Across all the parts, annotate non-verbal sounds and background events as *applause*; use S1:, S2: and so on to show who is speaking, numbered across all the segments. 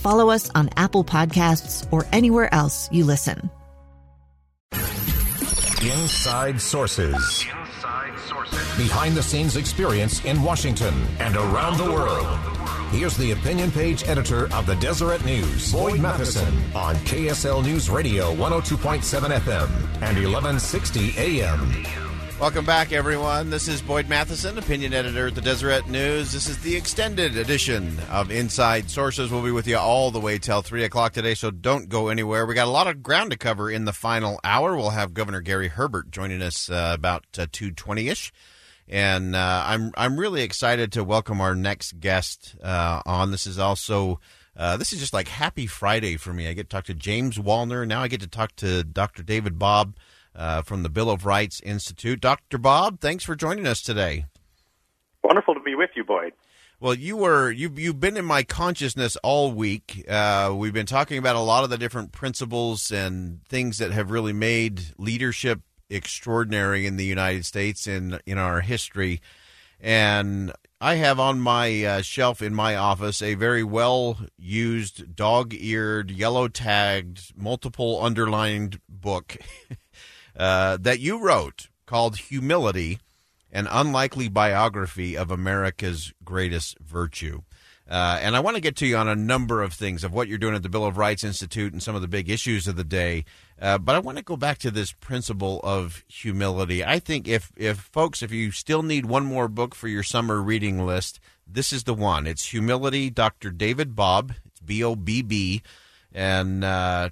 S1: follow us on Apple Podcasts, or anywhere else you listen.
S2: Inside Sources. Behind the scenes experience in Washington and around the world. Here's the opinion page editor of the Deseret News, Boyd Matheson, on KSL News Radio 102.7 FM and 1160 AM.
S3: Welcome back, everyone. This is Boyd Matheson, opinion editor at the Deseret News. This is the extended edition of Inside Sources. We'll be with you all the way till 3 o'clock today, so don't go anywhere. We got a lot of ground to cover in the final hour. We'll have Governor Gary Herbert joining us uh, about uh, 2.20ish. And uh, I'm, I'm really excited to welcome our next guest uh, on. This is also... Uh, this is just like happy Friday for me. I get to talk to James Wallner. Now I get to talk to Dr. David Bobb uh, from the Bill of Rights Institute. Dr. Bobb, thanks for joining us today.
S4: Wonderful to be with you, Boyd.
S3: Well, you were you've you've been in my consciousness all week. Uh, we've been talking about a lot of the different principles and things that have really made leadership extraordinary in the United States in in our history. And I have on my uh, shelf in my office a very well used, dog eared, yellow tagged, multiple underlined book *laughs* uh, that you wrote called Humility An Unlikely Biography of America's Greatest Virtue. Uh, and I want to get to you on a number of things of what you're doing at the Bill of Rights Institute and some of the big issues of the day. Uh, but I want to go back to this principle of humility. I think if, if folks, if you still need one more book for your summer reading list, this is the one. It's Humility, Dr. David Bobb. It's B O B B. And uh,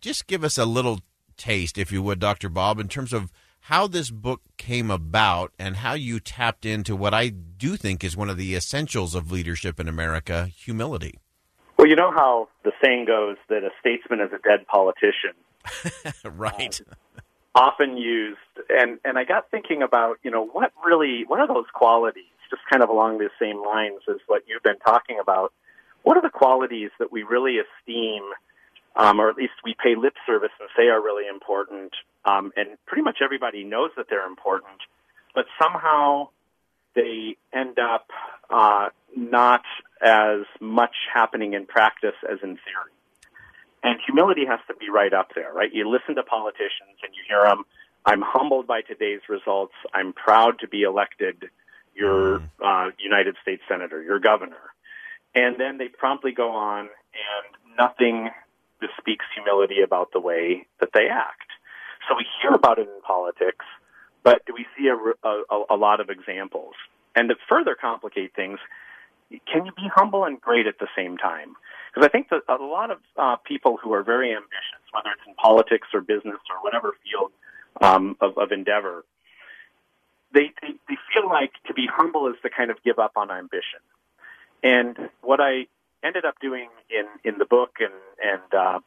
S3: just give us a little taste, if you would, Dr. Bobb, in terms of how this book came about and how you tapped into what I do think is one of the essentials of leadership in America humility.
S4: Well, you know how the saying goes that a statesman is a dead politician. *laughs*
S3: right.
S4: Uh, often used, and and I got thinking about you know what really what are those qualities, just kind of along the same lines as what you've been talking about. What are the qualities that we really esteem um, or at least we pay lip service and say are really important. Um, and pretty much everybody knows that they're important, but somehow they end up uh, not as much happening in practice as in theory. And humility has to be right up there, right? You listen to politicians and you hear them. I'm humbled by today's results. I'm proud to be elected your mm. uh, United States senator, your governor. And then they promptly go on and nothing bespeaks humility about the way that they act. So we hear about it in politics, but do we see a, a, a lot of examples? And to further complicate things, can you be humble and great at the same time? Because I think that a lot of uh, people who are very ambitious, whether it's in politics or business or whatever field um, of, of endeavor, they, they they feel like to be humble is to kind of give up on ambition. And what I ended up doing in in the book and and uh,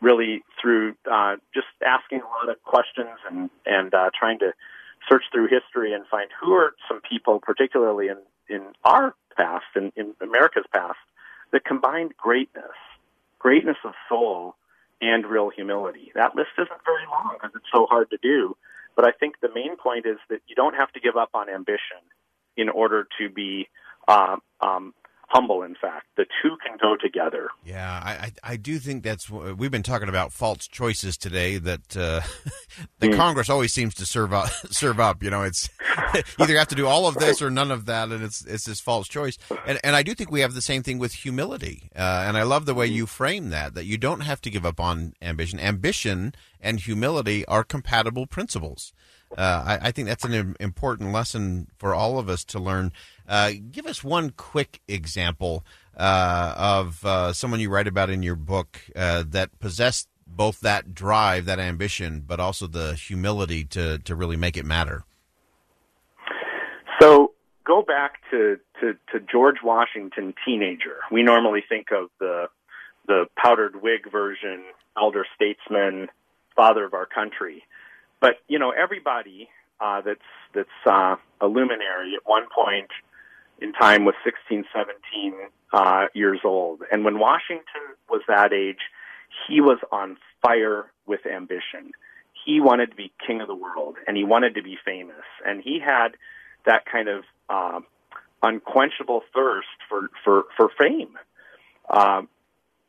S4: really through uh, just asking a lot of questions and and uh, trying to search through history and find who are some people, particularly in in our past and in, in America's past, that combined greatness, greatness of soul, and real humility. That list isn't very long because it's so hard to do. But I think the main point is that you don't have to give up on ambition in order to be uh, um, humble. In fact, the two can go together.
S3: Yeah, I, I, I do think that's we've been talking about false choices today. That uh, *laughs* the mm. Congress always seems to serve up. *laughs* Serve up, you know, it's *laughs* either have to do all of this or none of that, and it's it's this false choice. And and I do think we have the same thing with humility. Uh, and I love the way you frame that. That you don't have to give up on ambition. Ambition and humility are compatible principles. Uh, I, I, think that's an important lesson for all of us to learn. Uh, give us one quick example uh, of uh, someone you write about in your book uh, that possessed both that drive, that ambition, but also the humility to, to really make it matter.
S4: So go back to, to, to George Washington, teenager. We normally think of the the powdered wig version, elder statesman, father of our country. But you know, everybody uh, that's that's uh, a luminary at one point in time was 16, 17 uh, years old. And when Washington was that age, he was on fire with ambition. He wanted to be king of the world, and he wanted to be famous, and he had that kind of uh, unquenchable thirst for for for fame. Uh,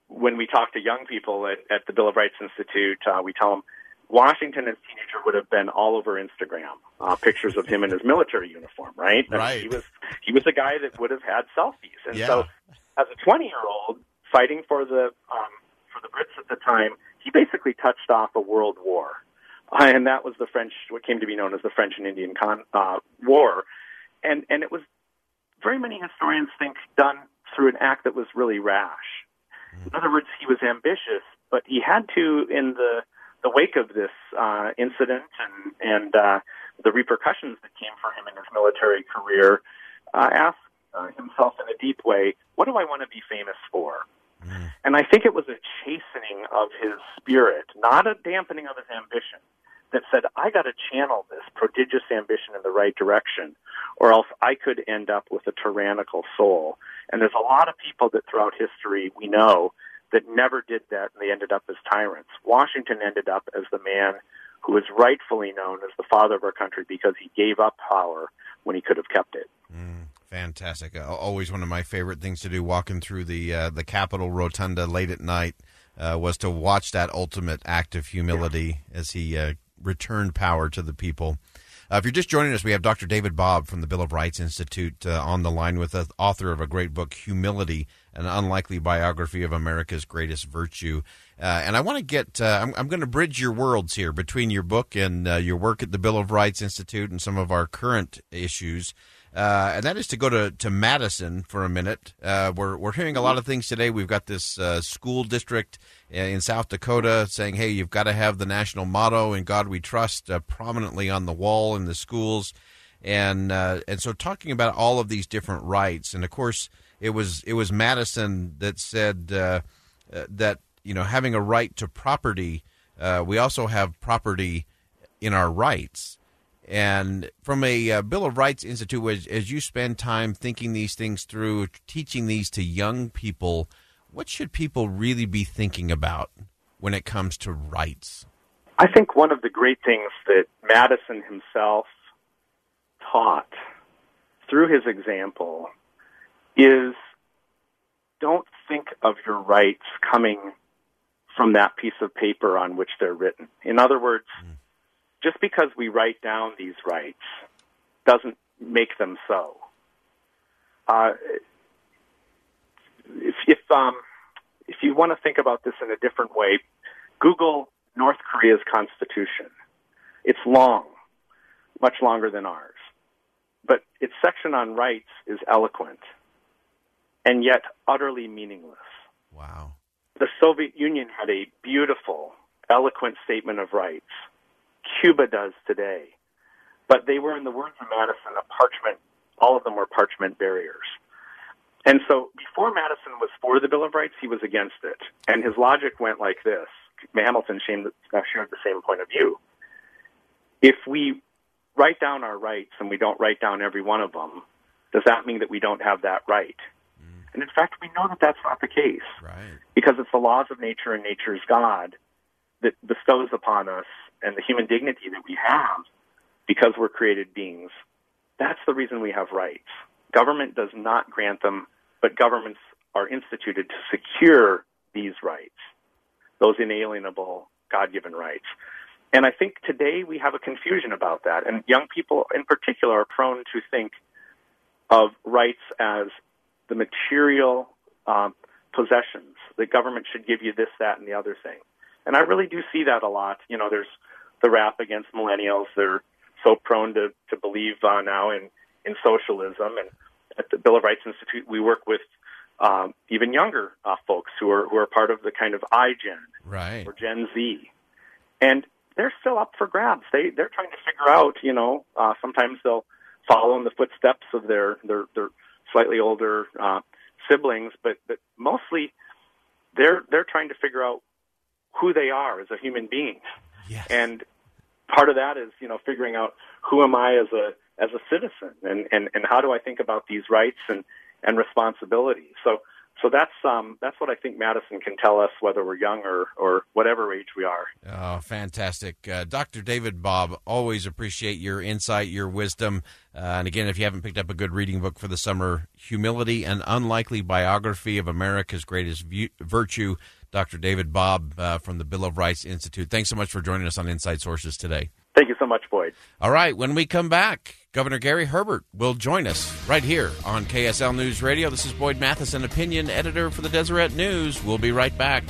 S4: when we talk to young people at, at the Bill of Rights Institute, uh, we tell them Washington as a teenager would have been all over Instagram, uh, pictures of him in his military uniform, right?
S3: I right.
S4: Mean, he was he was a guy that would have had selfies, and
S3: yeah.
S4: so as a 20 year old fighting for the um, for the Brits at the time, he basically touched off a world war, uh, *laughs* and that was the French, what came to be known as the French and Indian Con- uh, War, and and it was very many historians think done through an act that was really rash. In other words, he was ambitious, but he had to in the the wake of this uh, incident and and uh, the repercussions that came for him in his military career, uh, ask uh, himself in a deep way, "What do I want to be famous for?" Mm. And I think it was a chastening of his spirit, not a dampening of his ambition, that said, "I got to channel this prodigious ambition in the right direction, or else I could end up with a tyrannical soul." And there's a lot of people that throughout history we know that never did that and they ended up as tyrants. Washington ended up as the man who is rightfully known as the father of our country because he gave up power when he could have kept it.
S3: Mm, fantastic! Uh, always one of my favorite things to do, walking through the uh, the Capitol rotunda late at night, uh, was to watch that ultimate act of humility yeah. as he uh, returned power to the people. Uh, if you're just joining us, we have Dr. David Bobb from the Bill of Rights Institute uh, on the line with us, author of a great book, Humility An Unlikely Biography of America's Greatest Virtue. Uh, and I want to get, uh, I'm, I'm going to bridge your worlds here between your book and uh, your work at the Bill of Rights Institute and some of our current issues. Uh, and that is to go to, to Madison for a minute. Uh, we're, we're hearing a lot of things today. We've got this uh, school district in South Dakota saying, hey, you've got to have the national motto, in God we trust, prominently on the wall in the schools. And, and so talking about all of these different rights. And of course, it was, it was Madison that said uh, that, you know, having a right to property, we also have property in our rights. And from a uh, Bill of Rights Institute, as, as, you spend time thinking these things through, teaching these to young people, what should people really be thinking about when it comes to rights?
S4: I think one of the great things that Madison himself taught through his example is don't think of your rights coming from that piece of paper on which they're written. In other words, mm just because we write down these rights doesn't make them so. Uh, if if, um, if you want to think about this in a different way, Google North Korea's constitution. It's long, much longer than ours, but its section on rights is eloquent and yet utterly meaningless.
S3: Wow.
S4: The Soviet Union had a beautiful, eloquent statement of rights Cuba does today. But they were, in the words of Madison, a parchment, all of them were parchment barriers. And so before Madison was for the Bill of Rights, he was against it. And his logic went like this. Hamilton uh, shared the same point of view. If we write down our rights and we don't write down every one of them, does that mean that we don't have that right? And in fact, we know that that's not the case.
S3: Right.
S4: Because it's the laws of nature and nature's God that bestows upon us and the human dignity that we have because we're created beings. That's the reason we have rights. Government does not grant them but governments are instituted to secure these rights, those inalienable God given rights. And I think today we have a confusion about that. And young people in particular are prone to think of rights as the material um, possessions. The government should give you this, that, and the other thing. And I really do see that a lot. You know, there's the rap against millennials. They're so prone to, to believe uh, now in, in socialism. And at the Bill of Rights Institute, we work with um, even younger uh, folks who are who are part of the kind of iGen
S3: right.
S4: or Gen Z, and they're still up for grabs. They they're trying to figure out. You know, uh, sometimes they'll follow in the footsteps of their their their slightly older uh, siblings, but but mostly they're they're trying to figure out who they are as a human being.
S3: Yes.
S4: And part of that is, you know, figuring out who am I as a as a citizen and, and, and how do I think about these rights and, and responsibilities. So so that's um, that's what I think Madison can tell us, whether we're young or, or whatever age we are.
S3: Oh, fantastic. Uh, Dr. David Bobb. always appreciate your insight, your wisdom. Uh, and again, if you haven't picked up a good reading book for the summer, Humility, an Unlikely Biography of America's Greatest Virtue, Dr. David Bobb uh, from the Bill of Rights Institute. Thanks so much for joining us on Inside Sources today.
S4: Thank you so much, Boyd.
S3: All right, when we come back, Governor Gary Herbert will join us right here on KSL News Radio. This is Boyd Matheson, opinion editor for the Deseret News. We'll be right back.